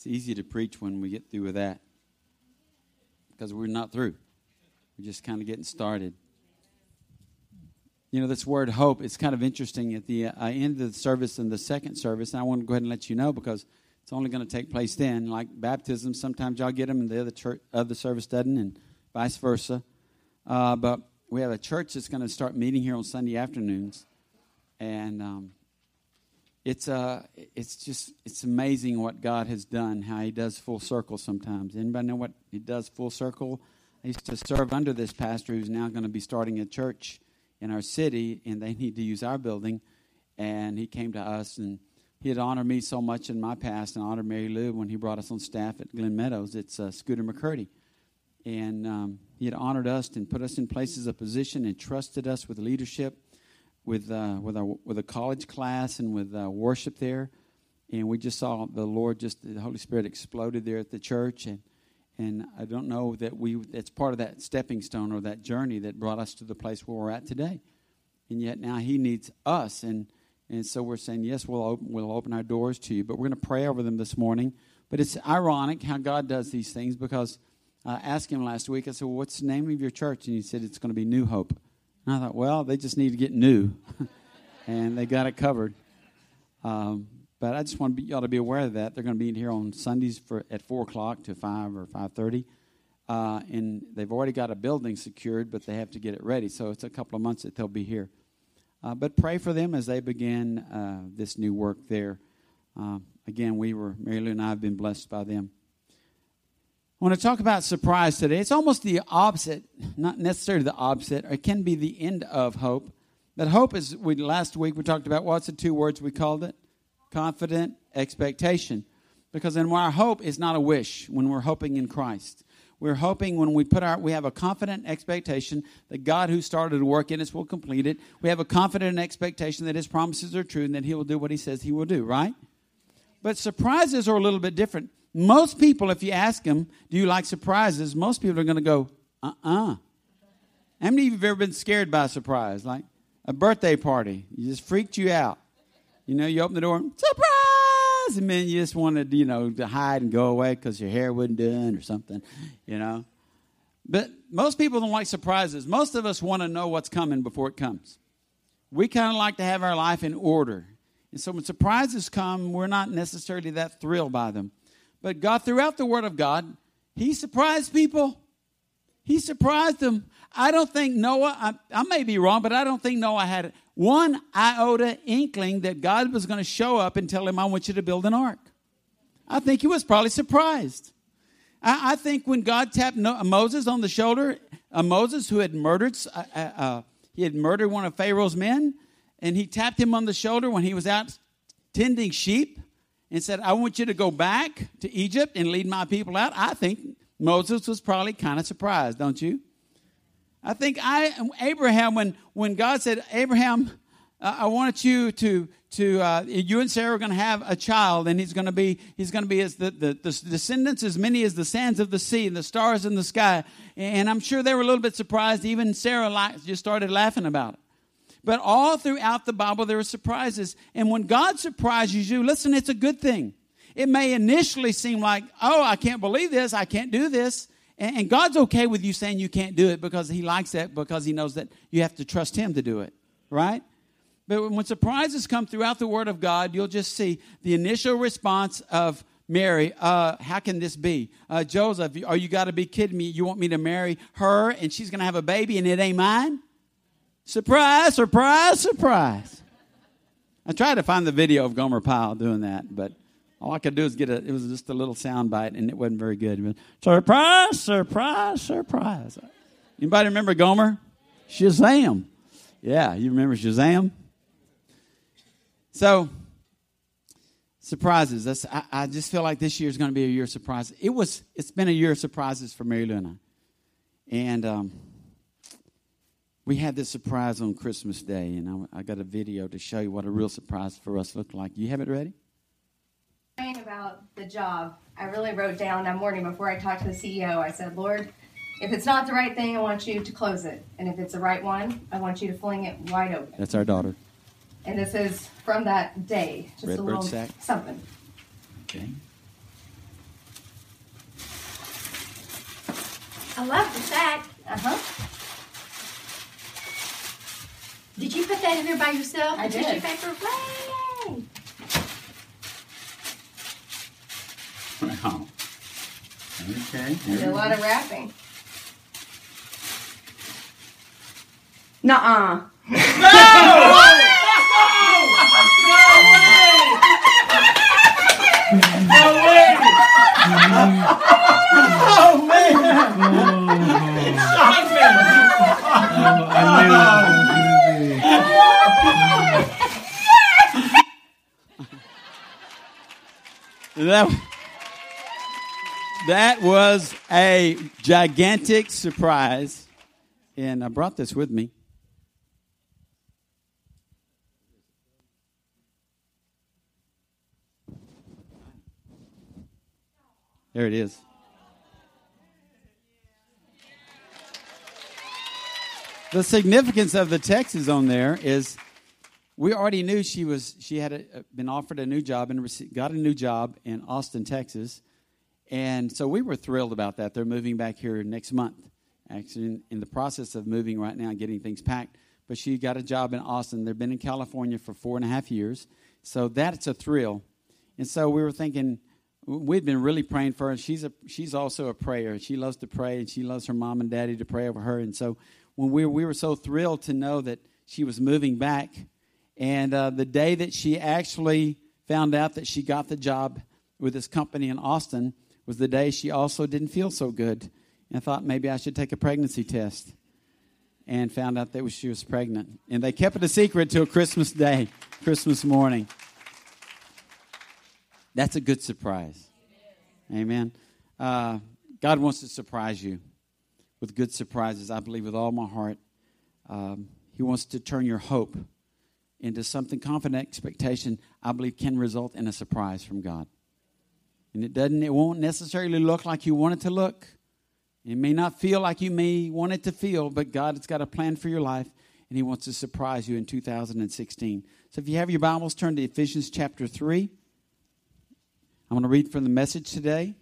It's easy to preach when we get through with that because we're not through. We're just kind of getting started. You know, this word hope, it's kind of interesting at the uh, end of the service and the second service. I want to go ahead and let you know because it's only going to take place then. Like baptism, sometimes y'all get them and the other, church, other service doesn't, and vice versa. Uh, but we have a church that's going to start meeting here on Sunday afternoons. And um, it's, uh, it's just it's amazing what God has done, how He does full circle sometimes. Anybody know what He does full circle? I used to serve under this pastor who's now going to be starting a church in our city, and they need to use our building. And he came to us, and he had honored me so much in my past, and honored Mary Lou when he brought us on staff at Glen Meadows. It's uh, Scooter McCurdy. And um, he had honored us and put us in places of position and trusted us with leadership, with, uh, with, our, with a college class and with uh, worship there. And we just saw the Lord, just the Holy Spirit exploded there at the church. And and I don't know that we, that's part of that stepping stone or that journey that brought us to the place where we're at today. And yet now He needs us. And, and so we're saying, yes, we'll open, we'll open our doors to you. But we're going to pray over them this morning. But it's ironic how God does these things because I asked Him last week, I said, well, what's the name of your church? And He said, it's going to be New Hope. And I thought, well, they just need to get new. and they got it covered. Um, but I just want y'all to be aware of that. They're going to be in here on Sundays for at four o'clock to five or five thirty, uh, and they've already got a building secured, but they have to get it ready. So it's a couple of months that they'll be here. Uh, but pray for them as they begin uh, this new work there. Uh, again, we were Mary Lou and I have been blessed by them. I want to talk about surprise today. It's almost the opposite, not necessarily the opposite. It can be the end of hope. But hope is. We last week we talked about what's the two words we called it confident expectation. Because in our hope is not a wish when we're hoping in Christ. We're hoping when we put our, we have a confident expectation that God who started a work in us will complete it. We have a confident expectation that His promises are true and that He will do what He says He will do, right? But surprises are a little bit different. Most people, if you ask them, do you like surprises? Most people are going to go, uh uh How many of you have ever been scared by a surprise? Like a birthday party, you just freaked you out. You know, you open the door, surprise, and then you just wanted, you know, to hide and go away because your hair wasn't done or something, you know. But most people don't like surprises. Most of us want to know what's coming before it comes. We kind of like to have our life in order. And so when surprises come, we're not necessarily that thrilled by them. But God, throughout the Word of God, He surprised people. He surprised them. I don't think Noah, I, I may be wrong, but I don't think Noah had one iota inkling that God was going to show up and tell him, I want you to build an ark. I think he was probably surprised. I, I think when God tapped no, Moses on the shoulder, uh, Moses, who had murdered, uh, uh, uh, he had murdered one of Pharaoh's men, and he tapped him on the shoulder when he was out tending sheep and said, I want you to go back to Egypt and lead my people out. I think Moses was probably kind of surprised, don't you? I think I Abraham when when God said Abraham, uh, I want you to to uh, you and Sarah are going to have a child, and he's going to be he's going to be as the, the, the descendants as many as the sands of the sea and the stars in the sky. And I'm sure they were a little bit surprised. Even Sarah just started laughing about it. But all throughout the Bible, there are surprises. And when God surprises you, listen, it's a good thing. It may initially seem like, oh, I can't believe this, I can't do this. And, God's okay with you saying you can't do it because He likes that because He knows that you have to trust Him to do it, right? But when surprises come throughout the Word of God, you'll just see the initial response of Mary, uh, how can this be? Uh, Joseph, are you got to be kidding me? You want me to marry her and she's going to have a baby and it ain't mine? Surprise, surprise, surprise. I tried to find the video of Gomer Pyle doing that, but all I could do is get a, it was just a little sound bite and it wasn't very good. Was, surprise, surprise, surprise. Anybody remember Gomer? Shazam. Yeah, you remember Shazam? So, surprises. That's, I, I just feel like this year is going to be a year of surprises. It was, it's been a year of surprises for Mary Lou and I. And um, we had this surprise on Christmas Day, and I, I, got a video to show you what a real surprise for us looked like. You have it ready? About the job, I really wrote down that morning before I talked to the CEO. I said, Lord, if it's not the right thing, I want you to close it. And if it's the right one, I want you to fling it wide open. That's our daughter. And this is from that day. Just Redbird a little sack. something. Okay. I love the sack. Uh huh. Did you put that in there by yourself? I the Tissue did. paper. Way! Wow. Okay. Did a lot of wrapping. Nuh-uh. No! Way! No way! oh man! That, that was a gigantic surprise, and I brought this with me. There it is. The significance of the text is on there is we already knew she was she had a, been offered a new job and got a new job in Austin, Texas, and so we were thrilled about that. They're moving back here next month. Actually, in, in the process of moving right now, and getting things packed. But she got a job in Austin. They've been in California for four and a half years, so that's a thrill. And so we were thinking we'd been really praying for her. She's a she's also a prayer. She loves to pray, and she loves her mom and daddy to pray over her. And so when we we were so thrilled to know that she was moving back, and uh, the day that she actually found out that she got the job with this company in Austin was the day she also didn't feel so good, and thought maybe I should take a pregnancy test. And found out that she was pregnant, and they kept it a secret till Christmas Day, Christmas morning. That's a good surprise. Amen. Uh, God wants to surprise you with good surprises. I believe with all my heart. Um, he wants to turn your hope into something confident expectation. I believe can result in a surprise from God. And it doesn't. It won't necessarily look like you want it to look. It may not feel like you may want it to feel, but God has got a plan for your life, and He wants to surprise you in 2016. So if you have your Bibles, turn to Ephesians chapter 3. I'm going to read from the message today.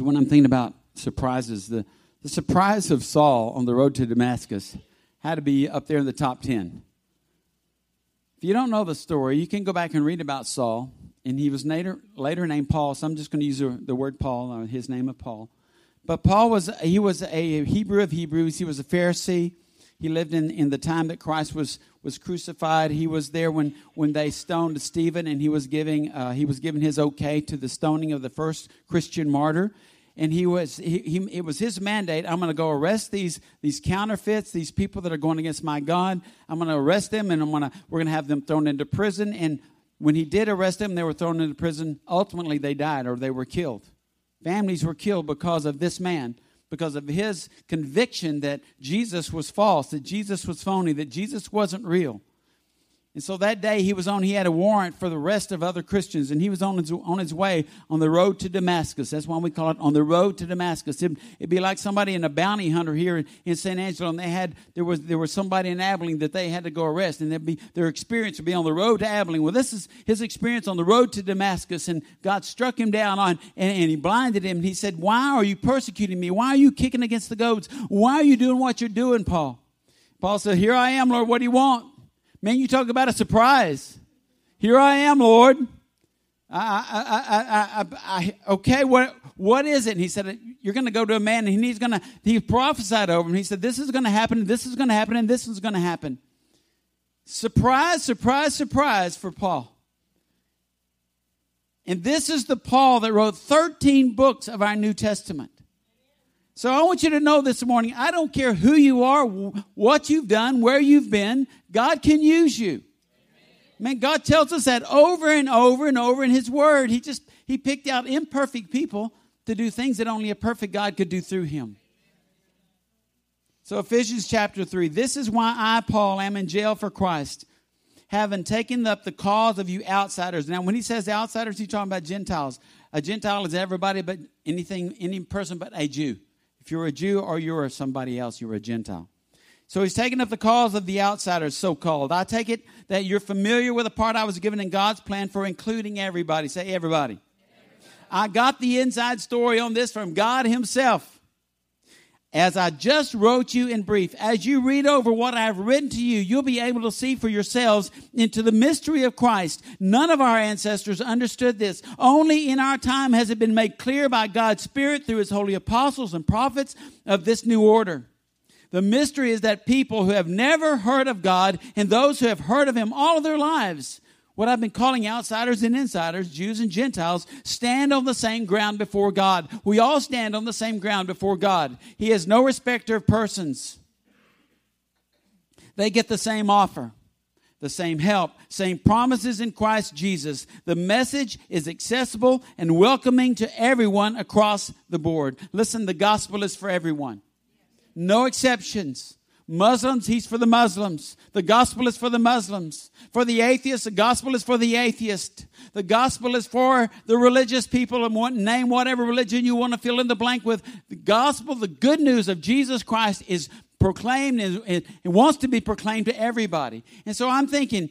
When I'm thinking about surprises, the, the surprise of Saul on the road to Damascus had to be up there in the top 10. If you don't know the story, you can go back and read about Saul and he was later, later named Paul. So I'm just going to use the, word Paul, or his name of Paul. But Paul was he was a Hebrew of Hebrews. He was a Pharisee. He lived in, in the time that Christ was was crucified. He was there when when they stoned Stephen, and he was giving uh, he was giving his okay to the stoning of the first Christian martyr. And he was he, he it was his mandate. I'm going to go arrest these these counterfeits, these people that are going against my God. I'm going to arrest them, and I'm to we're going to have them thrown into prison. And when he did arrest them, they were thrown into prison. Ultimately, they died or they were killed. Families were killed because of this man, because of his conviction that Jesus was false, that Jesus was phony, that Jesus wasn't real. And so that day he was on, he had a warrant for the rest of other Christians, and he was on his, on his way on the road to Damascus. That's why we call it on the road to Damascus. It'd, it'd be like somebody in a bounty hunter here in, in San Angelo, and they had there was there was somebody in Abilene that they had to go arrest, and be their experience would be on the road to Abilene. Well, this is his experience on the road to Damascus, and God struck him down on and, and he blinded him. And he said, Why are you persecuting me? Why are you kicking against the goats? Why are you doing what you're doing, Paul? Paul said, Here I am, Lord, what do you want? Man, you talk about a surprise. Here I am, Lord. I, I, I, I, I, okay, what, what is it? And he said, You're going to go to a man, and he's going to, he prophesied over him. He said, This is going to happen, this is going to happen, and this is going to happen. Surprise, surprise, surprise for Paul. And this is the Paul that wrote 13 books of our New Testament. So I want you to know this morning I don't care who you are, what you've done, where you've been, God can use you. Man, God tells us that over and over and over in His Word. He just He picked out imperfect people to do things that only a perfect God could do through Him. So Ephesians chapter 3, this is why I, Paul, am in jail for Christ, having taken up the cause of you outsiders. Now, when he says outsiders, he's talking about Gentiles. A Gentile is everybody but anything, any person but a Jew. If you're a Jew or you're somebody else, you're a Gentile. So he's taking up the cause of the outsiders, so called. I take it that you're familiar with the part I was given in God's plan for including everybody. Say everybody. I got the inside story on this from God Himself. As I just wrote you in brief, as you read over what I have written to you, you'll be able to see for yourselves into the mystery of Christ. None of our ancestors understood this. Only in our time has it been made clear by God's Spirit through His holy apostles and prophets of this new order. The mystery is that people who have never heard of God and those who have heard of Him all of their lives what I've been calling outsiders and insiders, Jews and Gentiles, stand on the same ground before God. We all stand on the same ground before God. He is no respecter of persons. They get the same offer, the same help, same promises in Christ Jesus. The message is accessible and welcoming to everyone across the board. Listen, the gospel is for everyone, no exceptions. Muslims, he's for the Muslims. The gospel is for the Muslims. For the atheist, the gospel is for the atheist. The gospel is for the religious people and name whatever religion you want to fill in the blank with. The gospel, the good news of Jesus Christ is proclaimed and it wants to be proclaimed to everybody. And so I'm thinking,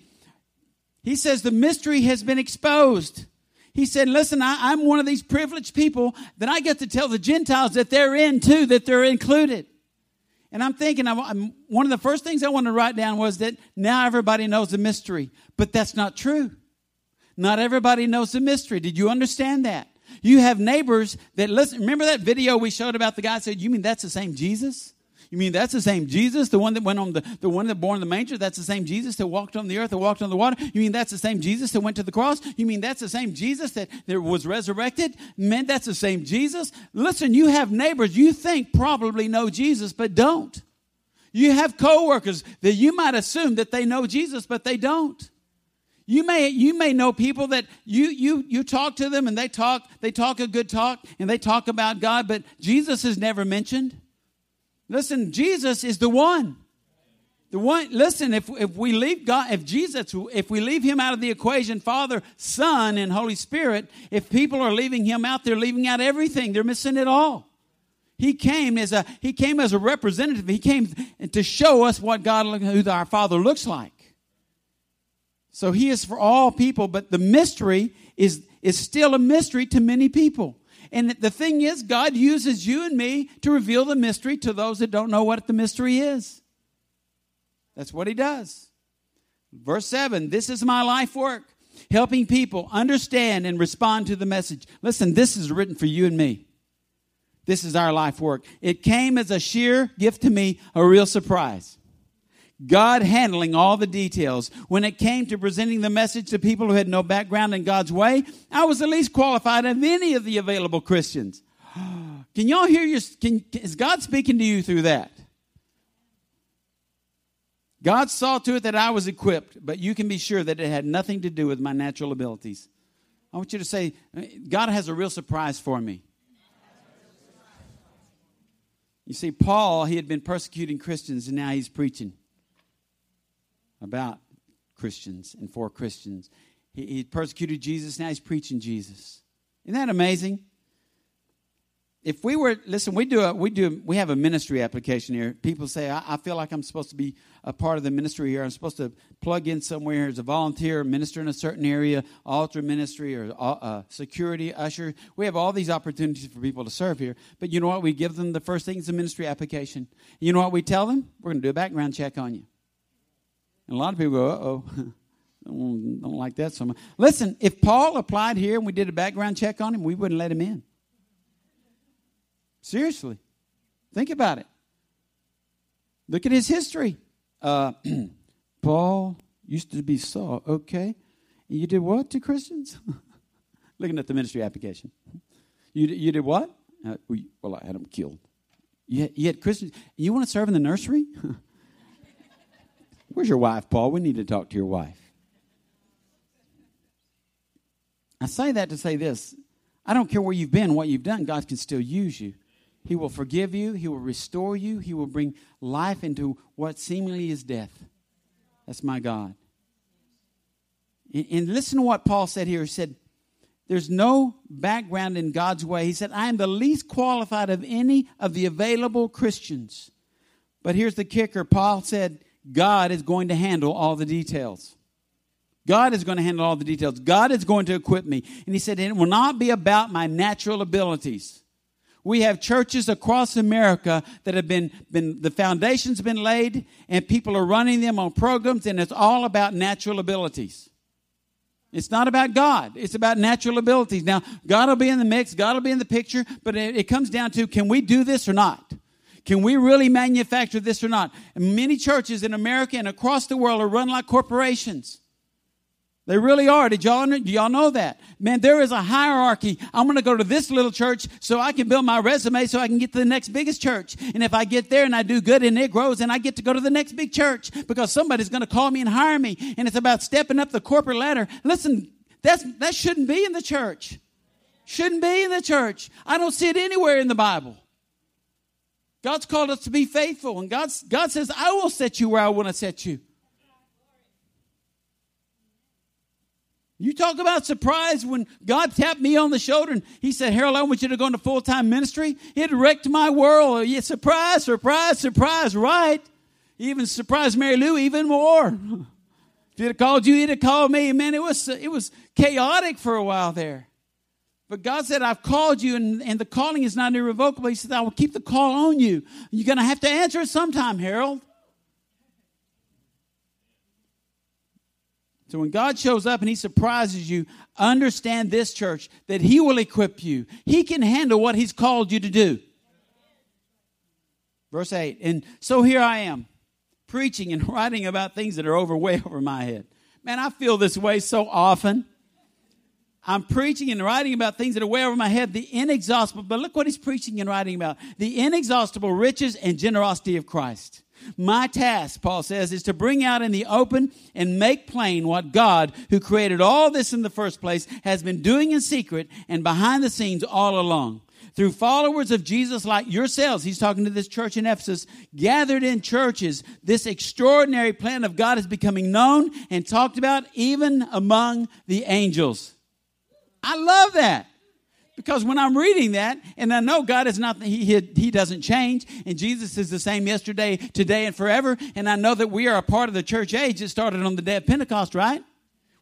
he says the mystery has been exposed. He said, listen, I, I'm one of these privileged people that I get to tell the Gentiles that they're in too, that they're included. And I'm thinking, I'm, one of the first things I wanted to write down was that now everybody knows the mystery. But that's not true. Not everybody knows the mystery. Did you understand that? You have neighbors that listen. Remember that video we showed about the guy said, You mean that's the same Jesus? You mean that's the same Jesus, the one that went on the, the one that born in the manger? That's the same Jesus that walked on the earth, that walked on the water? You mean that's the same Jesus that went to the cross? You mean that's the same Jesus that, that was resurrected? Man, that's the same Jesus? Listen, you have neighbors you think probably know Jesus, but don't. You have coworkers that you might assume that they know Jesus, but they don't. You may you may know people that you you you talk to them and they talk they talk a good talk and they talk about God, but Jesus is never mentioned. Listen, Jesus is the one. The one, listen, if, if we leave God, if Jesus, if we leave him out of the equation, Father, Son, and Holy Spirit, if people are leaving him out, they're leaving out everything. They're missing it all. He came as a, he came as a representative. He came to show us what God, who our Father looks like. So he is for all people, but the mystery is, is still a mystery to many people. And the thing is, God uses you and me to reveal the mystery to those that don't know what the mystery is. That's what He does. Verse 7 This is my life work, helping people understand and respond to the message. Listen, this is written for you and me. This is our life work. It came as a sheer gift to me, a real surprise. God handling all the details. When it came to presenting the message to people who had no background in God's way, I was the least qualified of any of the available Christians. Can y'all hear your, can, is God speaking to you through that? God saw to it that I was equipped, but you can be sure that it had nothing to do with my natural abilities. I want you to say, God has a real surprise for me. You see, Paul, he had been persecuting Christians, and now he's preaching about Christians and for Christians. He, he persecuted Jesus, now he's preaching Jesus. Isn't that amazing? if we were listen we do a we do we have a ministry application here. People say I, I, feel like i'm supposed to be a part of the ministry here. I'm supposed to plug in somewhere as a volunteer minister in a certain area altar ministry or uh, uh, security usher. We have all these opportunities for people to serve here. But you know what? We give them the first thing is a ministry application. You know what we tell them? We're going to do a background check on you and a lot of people go, oh. don't, like that so much. Listen, if Paul applied here and we did a background check on him, we wouldn't let him in. Seriously. Think about it. Look at his history. Uh, Paul used to be Saul. Okay. You did what to Christians? Looking at the ministry application. You, you did what? Uh, well, I had them killed. You you had Christians. You want to serve in the nursery? Where's your wife, Paul? We need to talk to your wife. I say that to say this I don't care where you've been, what you've done, God can still use you. He will forgive you, He will restore you, He will bring life into what seemingly is death. That's my God. And, and listen to what Paul said here. He said, there's no background in God's way. He said, I am the least qualified of any of the available Christians. But here's the kicker Paul said, God is going to handle all the details. God is going to handle all the details. God is going to equip me. And he said, it will not be about my natural abilities. We have churches across America that have been, been, the foundation's been laid and people are running them on programs and it's all about natural abilities. It's not about God. It's about natural abilities. Now, God will be in the mix. God will be in the picture, but it, it comes down to, can we do this or not? Can we really manufacture this or not? And many churches in America and across the world are run like corporations. They really are. Did y'all, do y'all know that? Man, there is a hierarchy. I'm going to go to this little church so I can build my resume so I can get to the next biggest church. And if I get there and I do good and it grows, and I get to go to the next big church because somebody's going to call me and hire me. And it's about stepping up the corporate ladder. Listen, that's, that shouldn't be in the church. Shouldn't be in the church. I don't see it anywhere in the Bible. God's called us to be faithful, and God's, God says, I will set you where I want to set you. You talk about surprise when God tapped me on the shoulder and he said, Harold, I want you to go into full time ministry. It wrecked my world. Yeah, surprise, surprise, surprise, right? Even surprised Mary Lou even more. If he'd have called you, he'd have called me. Man, it was, it was chaotic for a while there. But God said, I've called you, and, and the calling is not irrevocable. He said, I will keep the call on you. You're going to have to answer it sometime, Harold. So when God shows up and He surprises you, understand this, church, that He will equip you. He can handle what He's called you to do. Verse 8. And so here I am, preaching and writing about things that are over way over my head. Man, I feel this way so often. I'm preaching and writing about things that are way over my head, the inexhaustible, but look what he's preaching and writing about the inexhaustible riches and generosity of Christ. My task, Paul says, is to bring out in the open and make plain what God, who created all this in the first place, has been doing in secret and behind the scenes all along. Through followers of Jesus like yourselves, he's talking to this church in Ephesus, gathered in churches, this extraordinary plan of God is becoming known and talked about even among the angels. I love that. Because when I'm reading that, and I know God is not, he, he, he, doesn't change, and Jesus is the same yesterday, today, and forever, and I know that we are a part of the church age that started on the day of Pentecost, right?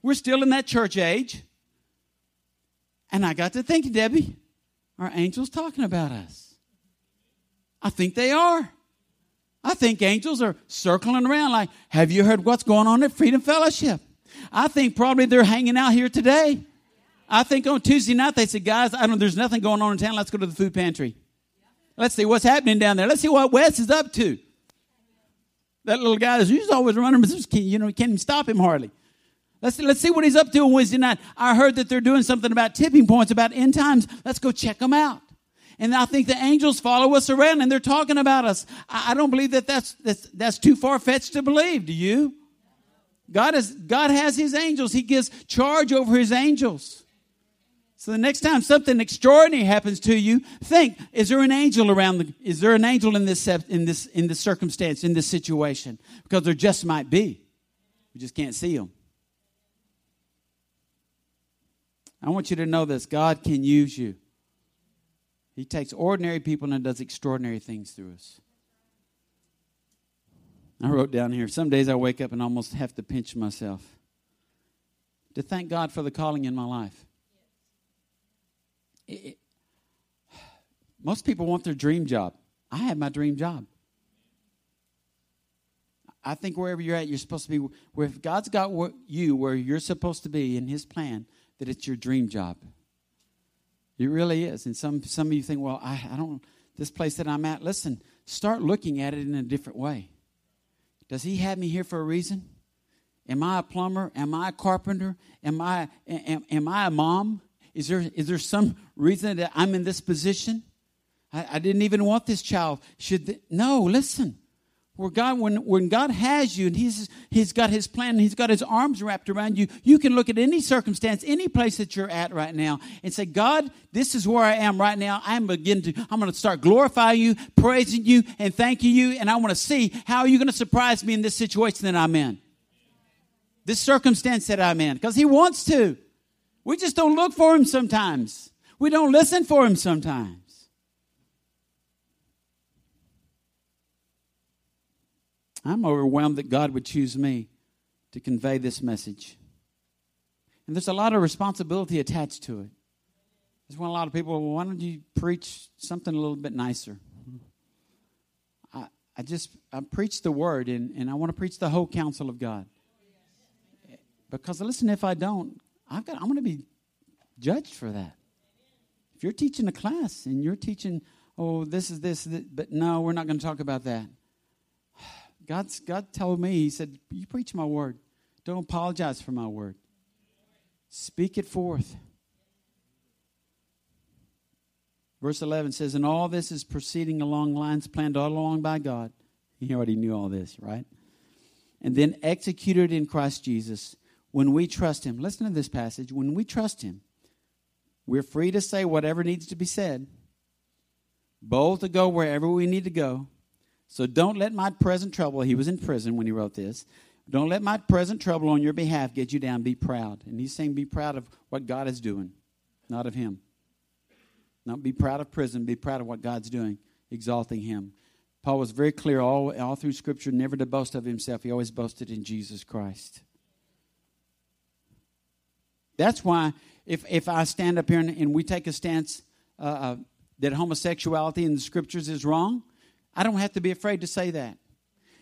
We're still in that church age. And I got to thinking, Debbie, are angels talking about us? I think they are. I think angels are circling around like, have you heard what's going on at Freedom Fellowship? I think probably they're hanging out here today. I think on Tuesday night they said, guys, I don't, there's nothing going on in town. Let's go to the food pantry. Let's see what's happening down there. Let's see what Wes is up to. That little guy is he's always running, you know, can't even stop him hardly. Let's, let's see what he's up to on Wednesday night. I heard that they're doing something about tipping points, about end times. Let's go check them out. And I think the angels follow us around and they're talking about us. I, I don't believe that that's, that's, that's too far fetched to believe. Do you? God, is, God has his angels. He gives charge over his angels. So the next time something extraordinary happens to you, think: Is there an angel around? The, is there an angel in this in this in this circumstance in this situation? Because there just might be. We just can't see them. I want you to know this: God can use you. He takes ordinary people and does extraordinary things through us. I wrote down here: Some days I wake up and almost have to pinch myself to thank God for the calling in my life it, most people want their dream job. I had my dream job. I think wherever you're at, you're supposed to be where if God's got you where you're supposed to be in His plan, that it's your dream job. It really is. And some some of you think, well, I, I don't this place that I'm at. Listen, start looking at it in a different way. Does He have me here for a reason? Am I a plumber? Am I a carpenter? Am I am, am I a mom? Is there, is there some reason that I'm in this position? I, I didn't even want this child. Should the, no, listen. Where God, when, when God has you and he's, he's got his plan and he's got his arms wrapped around you, you can look at any circumstance, any place that you're at right now and say, God, this is where I am right now. I'm beginning to, I'm going to start glorifying you, praising you, and thanking you. And I want to see how are you going to surprise me in this situation that I'm in. This circumstance that I'm in. Because he wants to. We just don't look for him sometimes. We don't listen for him sometimes. I'm overwhelmed that God would choose me to convey this message. And there's a lot of responsibility attached to it. There's when a lot of people, well, why don't you preach something a little bit nicer? I, I just I preach the word and, and I want to preach the whole counsel of God. Because listen, if I don't, I've got I'm going to be judged for that. If you're teaching a class and you're teaching, oh, this is this, this but no, we're not going to talk about that. God's God told me, He said, You preach my word. Don't apologize for my word. Speak it forth. Verse 11 says, And all this is proceeding along lines planned all along by God. He already knew all this, right? And then executed in Christ Jesus when we trust Him. Listen to this passage. When we trust Him, we're free to say whatever needs to be said, bold to go wherever we need to go. So don't let my present trouble, he was in prison when he wrote this, don't let my present trouble on your behalf get you down. Be proud. And he's saying, be proud of what God is doing, not of him. Not be proud of prison, be proud of what God's doing, exalting him. Paul was very clear all, all through Scripture never to boast of himself. He always boasted in Jesus Christ. That's why if, if I stand up here and, and we take a stance uh, uh, that homosexuality in the Scriptures is wrong, I don't have to be afraid to say that.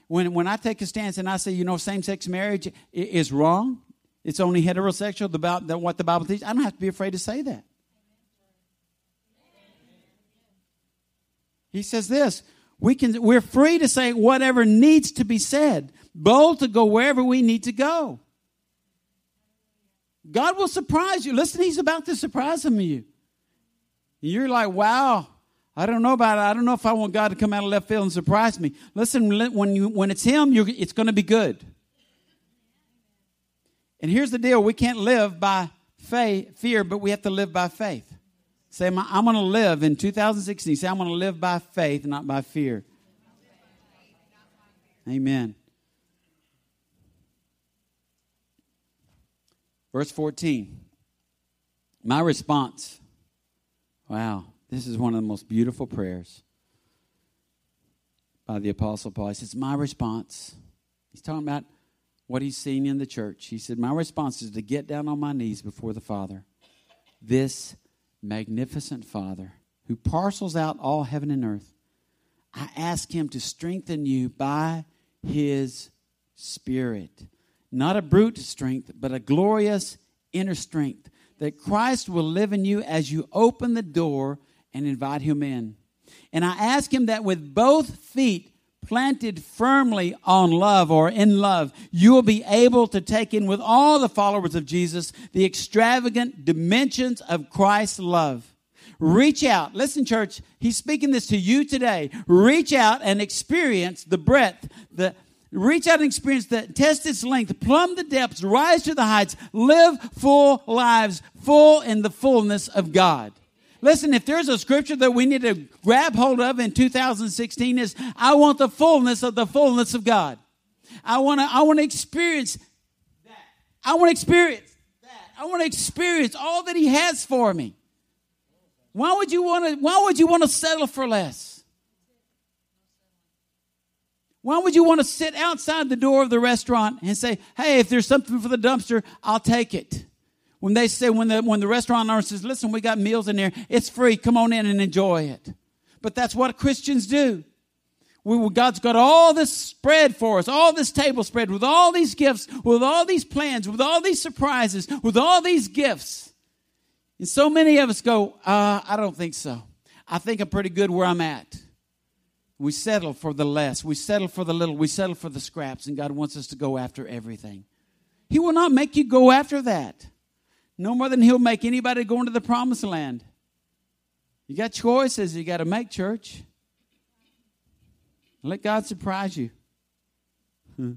When, when I take a stance and I say, you know, same sex marriage is wrong, it's only heterosexual, about the, what the Bible teaches, I don't have to be afraid to say that. He says this we can, we're free to say whatever needs to be said, bold to go wherever we need to go. God will surprise you. Listen, He's about to surprise some of you. You're like, wow, I don't know about it. I don't know if I want God to come out of left field and surprise me. Listen, when, you, when it's Him, it's going to be good. And here's the deal we can't live by faith, fear, but we have to live by faith. Say, I'm going to live in 2016. Say, I'm going to live by faith, not by fear. Amen. Verse 14. My response. Wow. This is one of the most beautiful prayers by the Apostle Paul. He says, My response. He's talking about what he's seen in the church. He said, My response is to get down on my knees before the Father. This magnificent Father who parcels out all heaven and earth. I ask him to strengthen you by his Spirit. Not a brute strength, but a glorious inner strength. That Christ will live in you as you open the door and invite him in. And I ask him that with both feet planted firmly on love or in love, you will be able to take in with all the followers of Jesus the extravagant dimensions of Christ's love. Reach out. Listen, church, he's speaking this to you today. Reach out and experience the breadth, the Reach out and experience that. Test its length. Plumb the depths. Rise to the heights. Live full lives, full in the fullness of God. Listen, if there's a scripture that we need to grab hold of in 2016 is I want the fullness of the fullness of God. I want to I want to experience that. I want to experience that. I want to experience all that he has for me. Why would you want to why would you want to settle for less? Why would you want to sit outside the door of the restaurant and say, "Hey, if there's something for the dumpster, I'll take it." When they say, when the, when the restaurant owner says, listen, we got meals in there, it's free, come on in and enjoy it. But that's what Christians do. We, God's got all this spread for us, all this table spread with all these gifts, with all these plans, with all these surprises, with all these gifts. And so many of us go, uh, I don't think so. I think I'm pretty good where I'm at. We settle for the less. We settle for the little. We settle for the scraps. And God wants us to go after everything. He will not make you go after that. No more than he'll make anybody go into the promised land. You got choices you got to make, church. Let God surprise you. Hmm.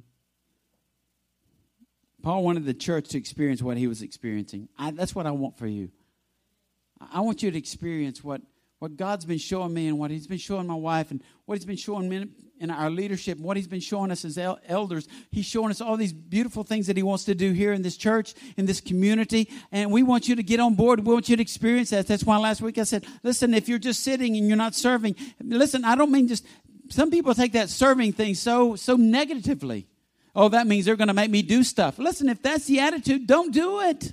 Paul wanted the church to experience what he was experiencing. I, that's what I want for you. I want you to experience what, what God's been showing me and what He's been showing my wife and what He's been showing me in our leadership and what He's been showing us as el- elders. He's showing us all these beautiful things that He wants to do here in this church, in this community. And we want you to get on board. We want you to experience that. That's why last week I said, listen, if you're just sitting and you're not serving, listen, I don't mean just, some people take that serving thing so, so negatively. Oh, that means they're going to make me do stuff. Listen, if that's the attitude, don't do it.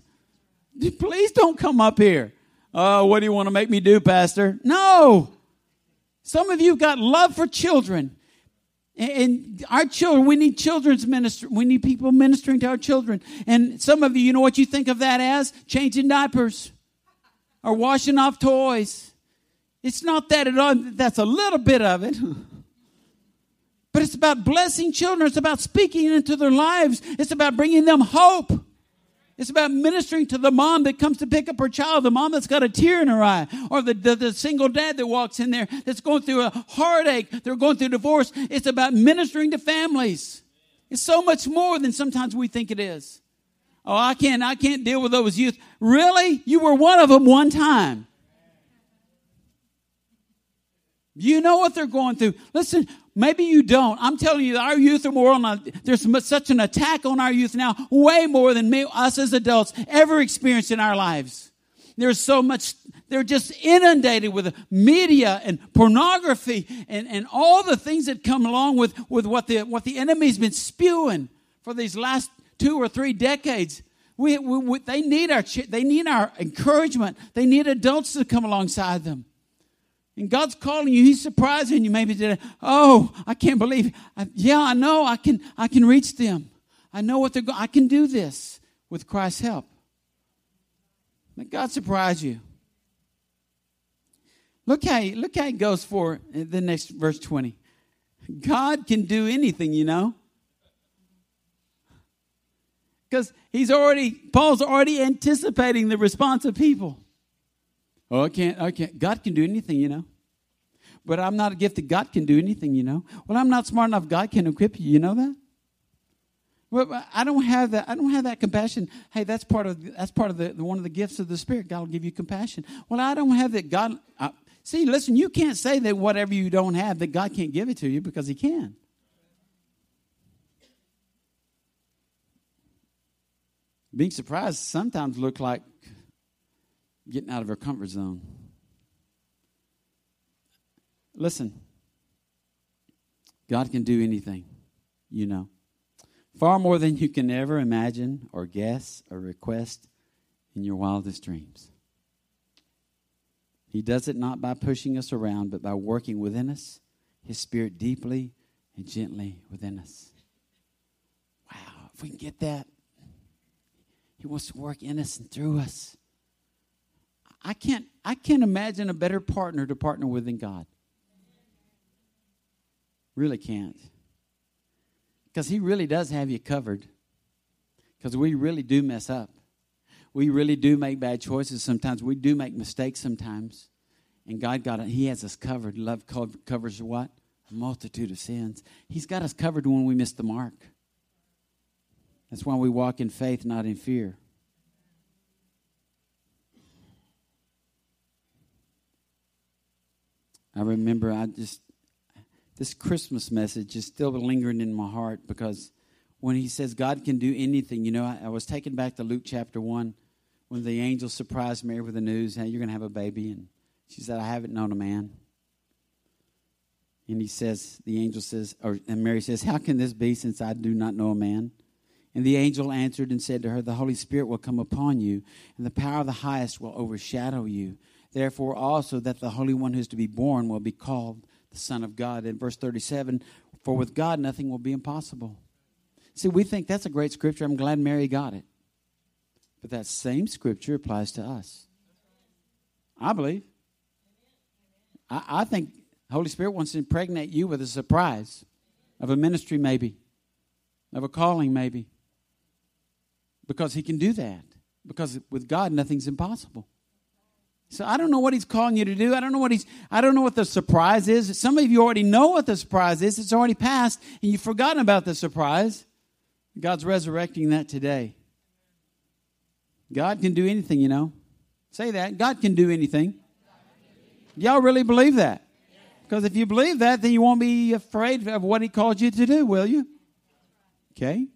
Please don't come up here. Oh, what do you want to make me do, Pastor? No. Some of you got love for children. And our children, we need children's ministry. We need people ministering to our children. And some of you, you know what you think of that as? Changing diapers or washing off toys. It's not that at all. That's a little bit of it. But it's about blessing children. It's about speaking into their lives. It's about bringing them hope. It's about ministering to the mom that comes to pick up her child, the mom that's got a tear in her eye, or the, the, the, single dad that walks in there that's going through a heartache, they're going through divorce. It's about ministering to families. It's so much more than sometimes we think it is. Oh, I can't, I can't deal with those youth. Really? You were one of them one time. You know what they're going through. Listen, maybe you don't. I'm telling you, our youth are more on a, there's such an attack on our youth now, way more than us as adults ever experienced in our lives. There's so much, they're just inundated with media and pornography and, and all the things that come along with, with what the, what the enemy's been spewing for these last two or three decades. We, we, we, they need our, they need our encouragement. They need adults to come alongside them. And God's calling you. He's surprising you maybe today. Oh, I can't believe. I, yeah, I know. I can. I can reach them. I know what they're going. I can do this with Christ's help. Let God surprise you. Look how he, look how it goes for the next verse twenty. God can do anything, you know. Because he's already Paul's already anticipating the response of people. Oh, I can't, I can't. God can do anything, you know. But I'm not a gifted. God can do anything, you know. Well, I'm not smart enough. God can equip you. You know that? Well, I don't have that. I don't have that compassion. Hey, that's part of that's part of the, one of the gifts of the Spirit. God will give you compassion. Well, I don't have that. God, I, see, listen. You can't say that whatever you don't have that God can't give it to you because He can. Being surprised sometimes look like getting out of our comfort zone. Listen, God can do anything, you know. Far more than you can ever imagine or guess or request in your wildest dreams. He does it not by pushing us around, but by working within us, His Spirit deeply and gently within us. Wow, if we can get that, He wants to work in us and through us. I can't, I can't imagine a better partner to partner with than God. Really can't. Because He really does have you covered. Because we really do mess up. We really do make bad choices sometimes. We do make mistakes sometimes. And God got it. He has us covered. Love covers what? A multitude of sins. He's got us covered when we miss the mark. That's why we walk in faith, not in fear. I remember I just, this Christmas message is still lingering in my heart because when he says God can do anything, you know, I, I was taken back to Luke chapter 1 when the angel surprised Mary with the news, hey, you're going to have a baby. And she said, I haven't known a man. And he says, the angel says, or and Mary says, How can this be since I do not know a man? And the angel answered and said to her, The Holy Spirit will come upon you, and the power of the highest will overshadow you. Therefore, also that the Holy One who is to be born will be called the Son of God. In verse 37, for with God nothing will be impossible. See, we think that's a great scripture. I'm glad Mary got it. But that same scripture applies to us. I believe. I, I think Holy Spirit wants to impregnate you with a surprise of a ministry, maybe, of a calling, maybe. Because He can do that. Because with God, nothing's impossible. So I don't know what he's calling you to do. I don't know what he's I don't know what the surprise is. Some of you already know what the surprise is. It's already passed and you've forgotten about the surprise. God's resurrecting that today. God can do anything, you know. Say that. God can do anything. Y'all really believe that? Because if you believe that, then you won't be afraid of what He called you to do, will you? Okay.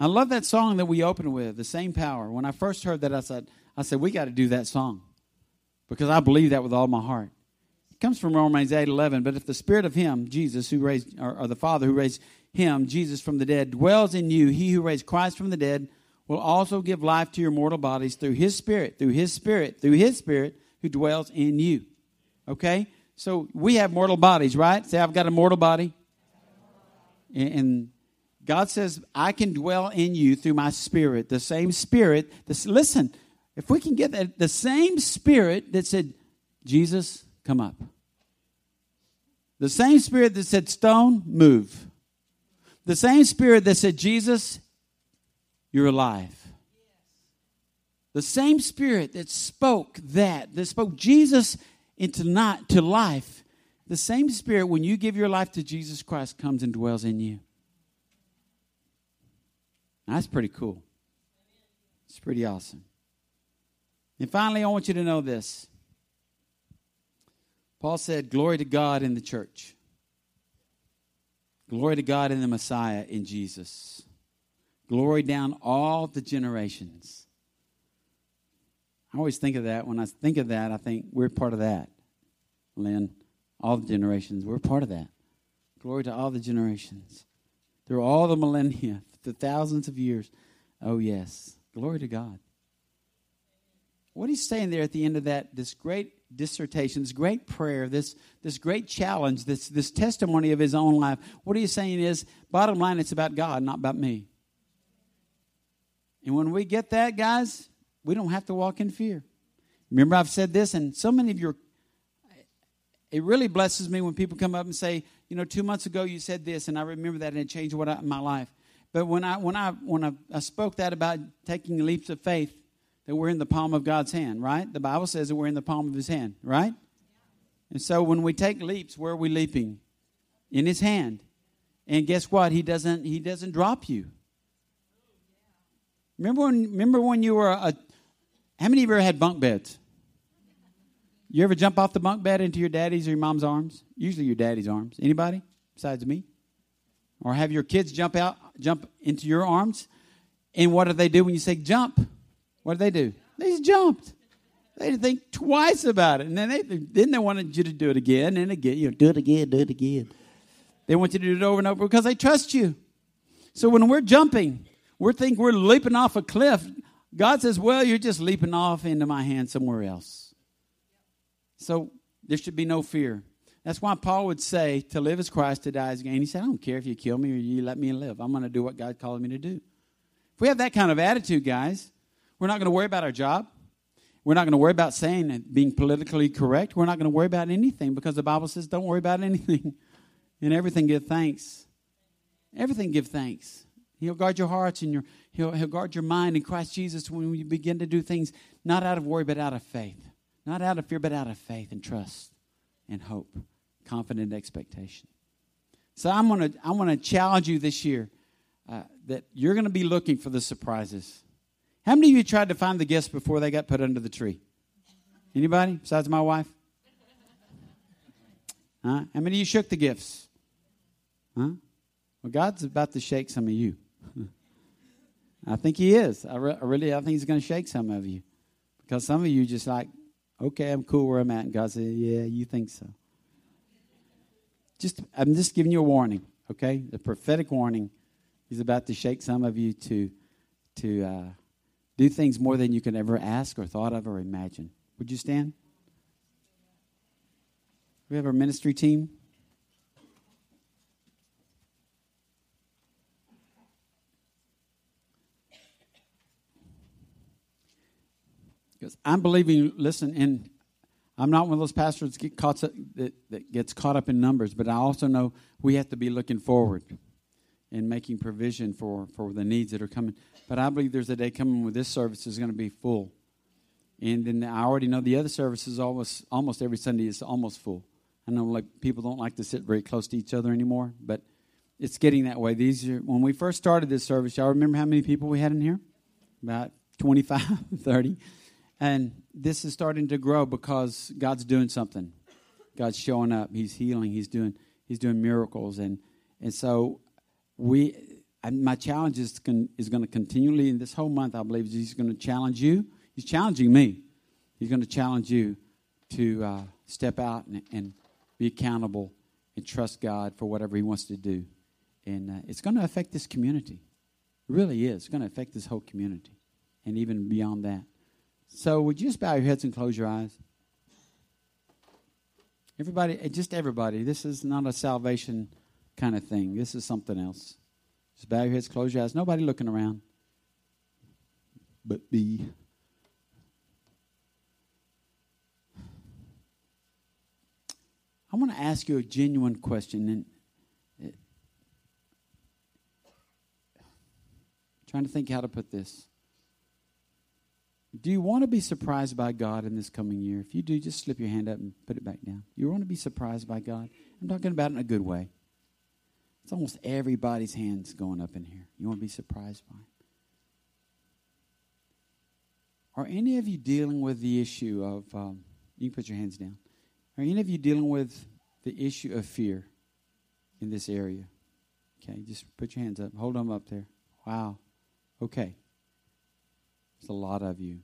I love that song that we opened with, The Same Power. When I first heard that, I said, I said, we got to do that song because I believe that with all my heart. It comes from Romans 8 11. But if the Spirit of Him, Jesus, who raised, or, or the Father who raised Him, Jesus, from the dead, dwells in you, He who raised Christ from the dead will also give life to your mortal bodies through His Spirit, through His Spirit, through His Spirit who dwells in you. Okay? So we have mortal bodies, right? Say, I've got a mortal body. And God says, I can dwell in you through my spirit. The same spirit. This, listen, if we can get that, the same spirit that said, Jesus, come up. The same spirit that said, stone, move. The same spirit that said, Jesus, you're alive. The same spirit that spoke that, that spoke Jesus into not to life, the same spirit when you give your life to Jesus Christ comes and dwells in you. That's pretty cool. It's pretty awesome. And finally, I want you to know this. Paul said, Glory to God in the church. Glory to God in the Messiah, in Jesus. Glory down all the generations. I always think of that. When I think of that, I think we're part of that. Lynn, all the generations, we're part of that. Glory to all the generations. Through all the millennia, the thousands of years. Oh, yes. Glory to God. What he's saying there at the end of that, this great dissertation, this great prayer, this, this great challenge, this, this testimony of his own life, what he's saying is, bottom line, it's about God, not about me. And when we get that, guys, we don't have to walk in fear. Remember, I've said this, and so many of you, it really blesses me when people come up and say, you know, two months ago you said this, and I remember that, and it changed what I, my life. But when I when I when I, I spoke that about taking leaps of faith, that we're in the palm of God's hand, right? The Bible says that we're in the palm of His hand, right? And so when we take leaps, where are we leaping? In His hand. And guess what? He doesn't He doesn't drop you. Remember when remember when you were a how many of you ever had bunk beds? You ever jump off the bunk bed into your daddy's or your mom's arms? Usually your daddy's arms. Anybody besides me? Or have your kids jump out, jump into your arms? And what do they do when you say jump? What do they do? They just jumped. They didn't think twice about it. And then they then they wanted you to do it again and again. You know, do it again, do it again. They want you to do it over and over because they trust you. So when we're jumping, we're think we're leaping off a cliff. God says, Well, you're just leaping off into my hand somewhere else. So there should be no fear. That's why Paul would say, To live is Christ, to die is gain. He said, I don't care if you kill me or you let me live. I'm going to do what God called me to do. If we have that kind of attitude, guys, we're not going to worry about our job. We're not going to worry about saying and being politically correct. We're not going to worry about anything because the Bible says, Don't worry about anything. and everything, give thanks. Everything, give thanks. He'll guard your hearts and your, he'll, he'll guard your mind in Christ Jesus when you begin to do things not out of worry, but out of faith. Not out of fear, but out of faith and trust and hope, confident expectation. So I'm gonna I want to challenge you this year uh, that you're going to be looking for the surprises. How many of you tried to find the gifts before they got put under the tree? Anybody besides my wife? Huh? How many of you shook the gifts? Huh? Well, God's about to shake some of you. I think He is. I, re- I really, I think He's going to shake some of you because some of you just like, okay, I'm cool where I'm at, and God said, yeah, you think so. Just, I'm just giving you a warning, okay? The prophetic warning. He's about to shake some of you to, to uh, do things more than you can ever ask or thought of or imagine. Would you stand? We have our ministry team. Because I'm believing, listen, and I'm not one of those pastors that, gets caught up in numbers, but I also know we have to be looking forward and making provision for, for the needs that are coming. But I believe there's a day coming where this service is going to be full. And then I already know the other services almost almost every Sunday is almost full. I know like people don't like to sit very close to each other anymore, but it's getting that way. These are, when we first started this service, y'all remember how many people we had in here? About 25, 30. And this is starting to grow because God's doing something. God's showing up. He's healing. He's doing He's doing miracles. And and so we and my challenge is, con, is going to continually in this whole month. I believe He's going to challenge you. He's challenging me. He's going to challenge you to uh, step out and, and be accountable and trust God for whatever He wants to do. And uh, it's going to affect this community. It really is. It's going to affect this whole community and even beyond that. So, would you just bow your heads and close your eyes? Everybody, just everybody. This is not a salvation kind of thing. This is something else. Just bow your heads, close your eyes. Nobody looking around. But be. I want to ask you a genuine question, and uh, trying to think how to put this. Do you want to be surprised by God in this coming year? If you do, just slip your hand up and put it back down. You want to be surprised by God? I'm talking about it in a good way. It's almost everybody's hands going up in here. You want to be surprised by it? Are any of you dealing with the issue of, um, you can put your hands down. Are any of you dealing with the issue of fear in this area? Okay, just put your hands up. Hold them up there. Wow. Okay. There's a lot of you.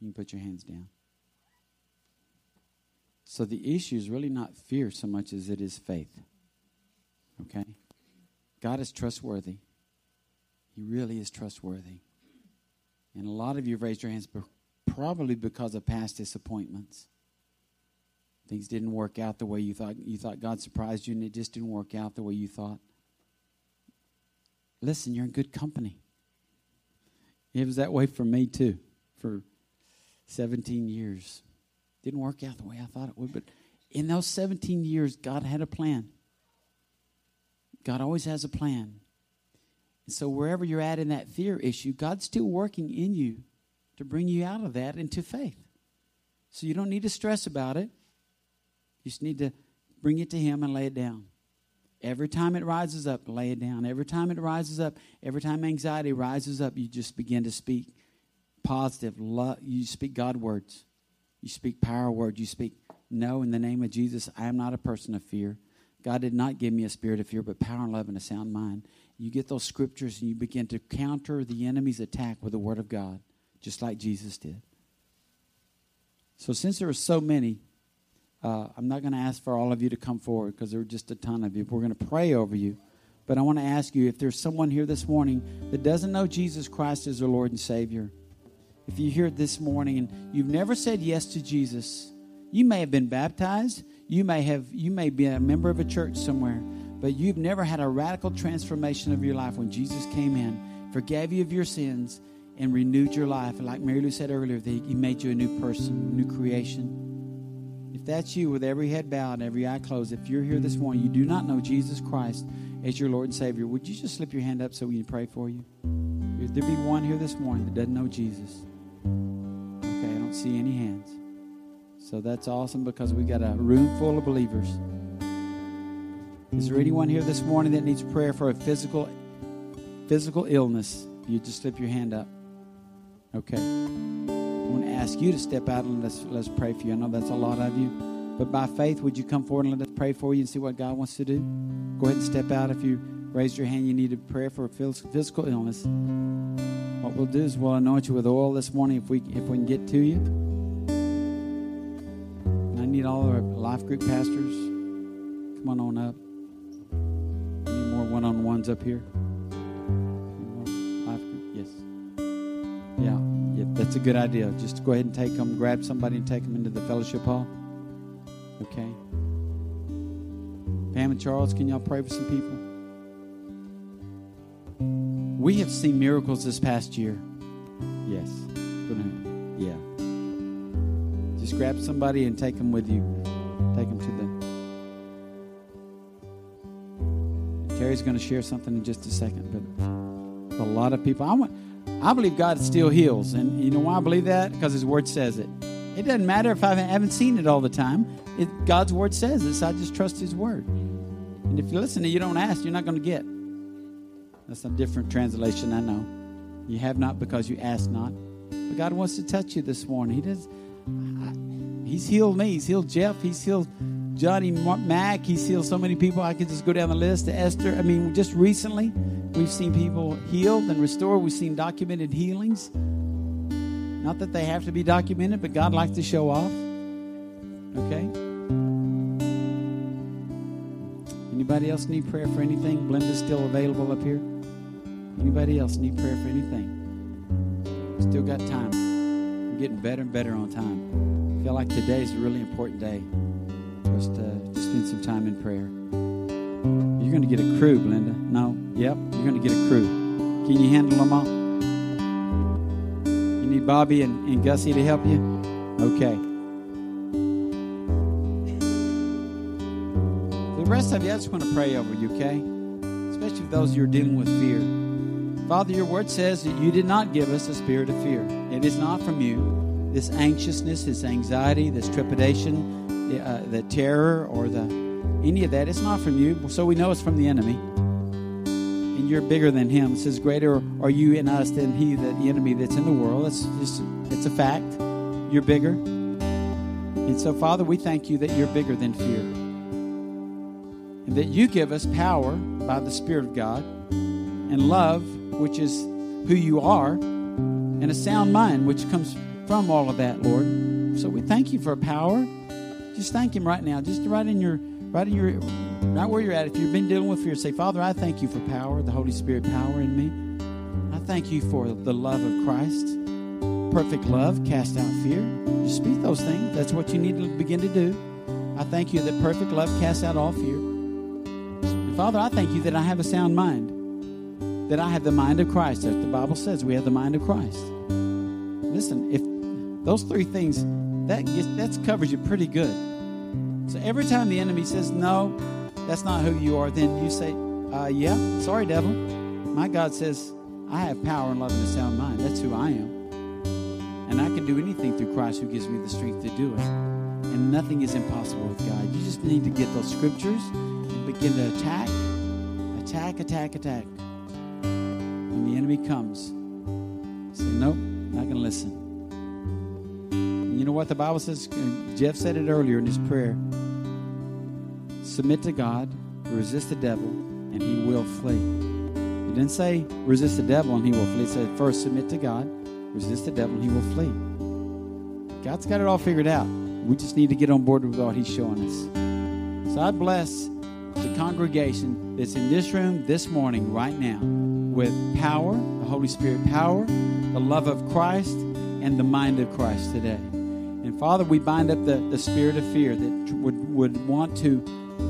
You can put your hands down. So the issue is really not fear so much as it is faith. Okay? God is trustworthy. He really is trustworthy. And a lot of you have raised your hands probably because of past disappointments. Things didn't work out the way you thought. You thought God surprised you, and it just didn't work out the way you thought. Listen, you're in good company. It was that way for me, too, for 17 years. Didn't work out the way I thought it would, but in those 17 years, God had a plan. God always has a plan. So, wherever you're at in that fear issue, God's still working in you to bring you out of that into faith. So, you don't need to stress about it. You just need to bring it to Him and lay it down. Every time it rises up, lay it down. Every time it rises up, every time anxiety rises up, you just begin to speak positive. Love, you speak God words. You speak power words. You speak, no, in the name of Jesus, I am not a person of fear. God did not give me a spirit of fear, but power and love and a sound mind. You get those scriptures and you begin to counter the enemy's attack with the word of God, just like Jesus did. So, since there are so many, uh, I'm not going to ask for all of you to come forward because there are just a ton of you. We're going to pray over you. But I want to ask you if there's someone here this morning that doesn't know Jesus Christ as their Lord and Savior, if you're here this morning and you've never said yes to Jesus, you may have been baptized, you may have you may be a member of a church somewhere, but you've never had a radical transformation of your life when Jesus came in, forgave you of your sins, and renewed your life. Like Mary Lou said earlier, that He made you a new person, new creation If that's you with every head bowed and every eye closed, if you're here this morning, you do not know Jesus Christ as your Lord and Savior, would you just slip your hand up so we can pray for you? Would there be one here this morning that doesn't know Jesus? Okay, I don't see any hands. So that's awesome because we got a room full of believers. Is there anyone here this morning that needs prayer for a physical physical illness? You just slip your hand up. Okay I want to ask you to step out and let's, let's pray for you. I know that's a lot of you. But by faith, would you come forward and let us pray for you and see what God wants to do? Go ahead and step out. If you raise your hand, you need a prayer for a physical illness. What we'll do is we'll anoint you with oil this morning if we, if we can get to you. Need all our life group pastors. Come on on up. Need more one on ones up here. Life group, yes. Yeah. Yeah, that's a good idea. Just go ahead and take them, grab somebody and take them into the fellowship hall. Okay. Pam and Charles, can y'all pray for some people? We have seen miracles this past year. Yes. Yeah. Just grab somebody and take them with you. Take them to the. Terry's going to share something in just a second, but a lot of people. I want I believe God still heals. And you know why I believe that? Because His Word says it. It doesn't matter if I haven't seen it all the time. It, God's Word says it, so I just trust His Word. And if you listen and you don't ask, you're not going to get. That's a different translation, I know. You have not because you ask not. But God wants to touch you this morning. He does. He's healed me. He's healed Jeff. He's healed Johnny Mack. He's healed so many people. I could just go down the list Esther. I mean, just recently, we've seen people healed and restored. We've seen documented healings. Not that they have to be documented, but God likes to show off. Okay? Anybody else need prayer for anything? Blenda's still available up here. Anybody else need prayer for anything? Still got time. Getting better and better on time. I feel like today is a really important day for us to, to spend some time in prayer. You're going to get a crew, Blenda. No? Yep, you're going to get a crew. Can you handle them all? You need Bobby and, and Gussie to help you? Okay. The rest of you, I just want to pray over you, okay? Especially those you're dealing with fear. Father, your word says that you did not give us a spirit of fear. It is not from you. This anxiousness, this anxiety, this trepidation, the, uh, the terror, or the any of that, it's not from you. So we know it's from the enemy. And you're bigger than him. It says, Greater are you in us than he, the, the enemy that's in the world. It's just, it's a fact. You're bigger. And so, Father, we thank you that you're bigger than fear. And that you give us power by the Spirit of God and love which is who you are, and a sound mind, which comes from all of that, Lord. So we thank you for power. Just thank Him right now. Just right in your, right in your, right where you're at. If you've been dealing with fear, say, Father, I thank you for power, the Holy Spirit power in me. I thank you for the love of Christ. Perfect love cast out fear. Just speak those things. That's what you need to begin to do. I thank you that perfect love casts out all fear. And Father, I thank you that I have a sound mind that I have the mind of Christ. As the Bible says, we have the mind of Christ. Listen, if those three things, that gets, that covers you pretty good. So every time the enemy says, no, that's not who you are, then you say, uh, yeah, sorry, devil. My God says, I have power and love and a sound mind. That's who I am. And I can do anything through Christ who gives me the strength to do it. And nothing is impossible with God. You just need to get those scriptures and begin to attack, attack, attack, attack the enemy comes, say, Nope, not going to listen. And you know what the Bible says? Jeff said it earlier in his prayer submit to God, resist the devil, and he will flee. He didn't say resist the devil and he will flee. It said first submit to God, resist the devil, and he will flee. God's got it all figured out. We just need to get on board with what he's showing us. So I bless the congregation that's in this room this morning, right now with power, the Holy Spirit power, the love of Christ, and the mind of Christ today. And Father, we bind up the, the spirit of fear that would, would want to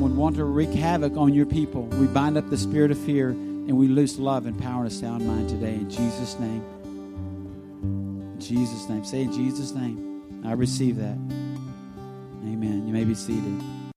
would want to wreak havoc on your people. We bind up the spirit of fear and we loose love and power and a sound mind today in Jesus' name. In Jesus' name. Say in Jesus' name. I receive that. Amen. You may be seated.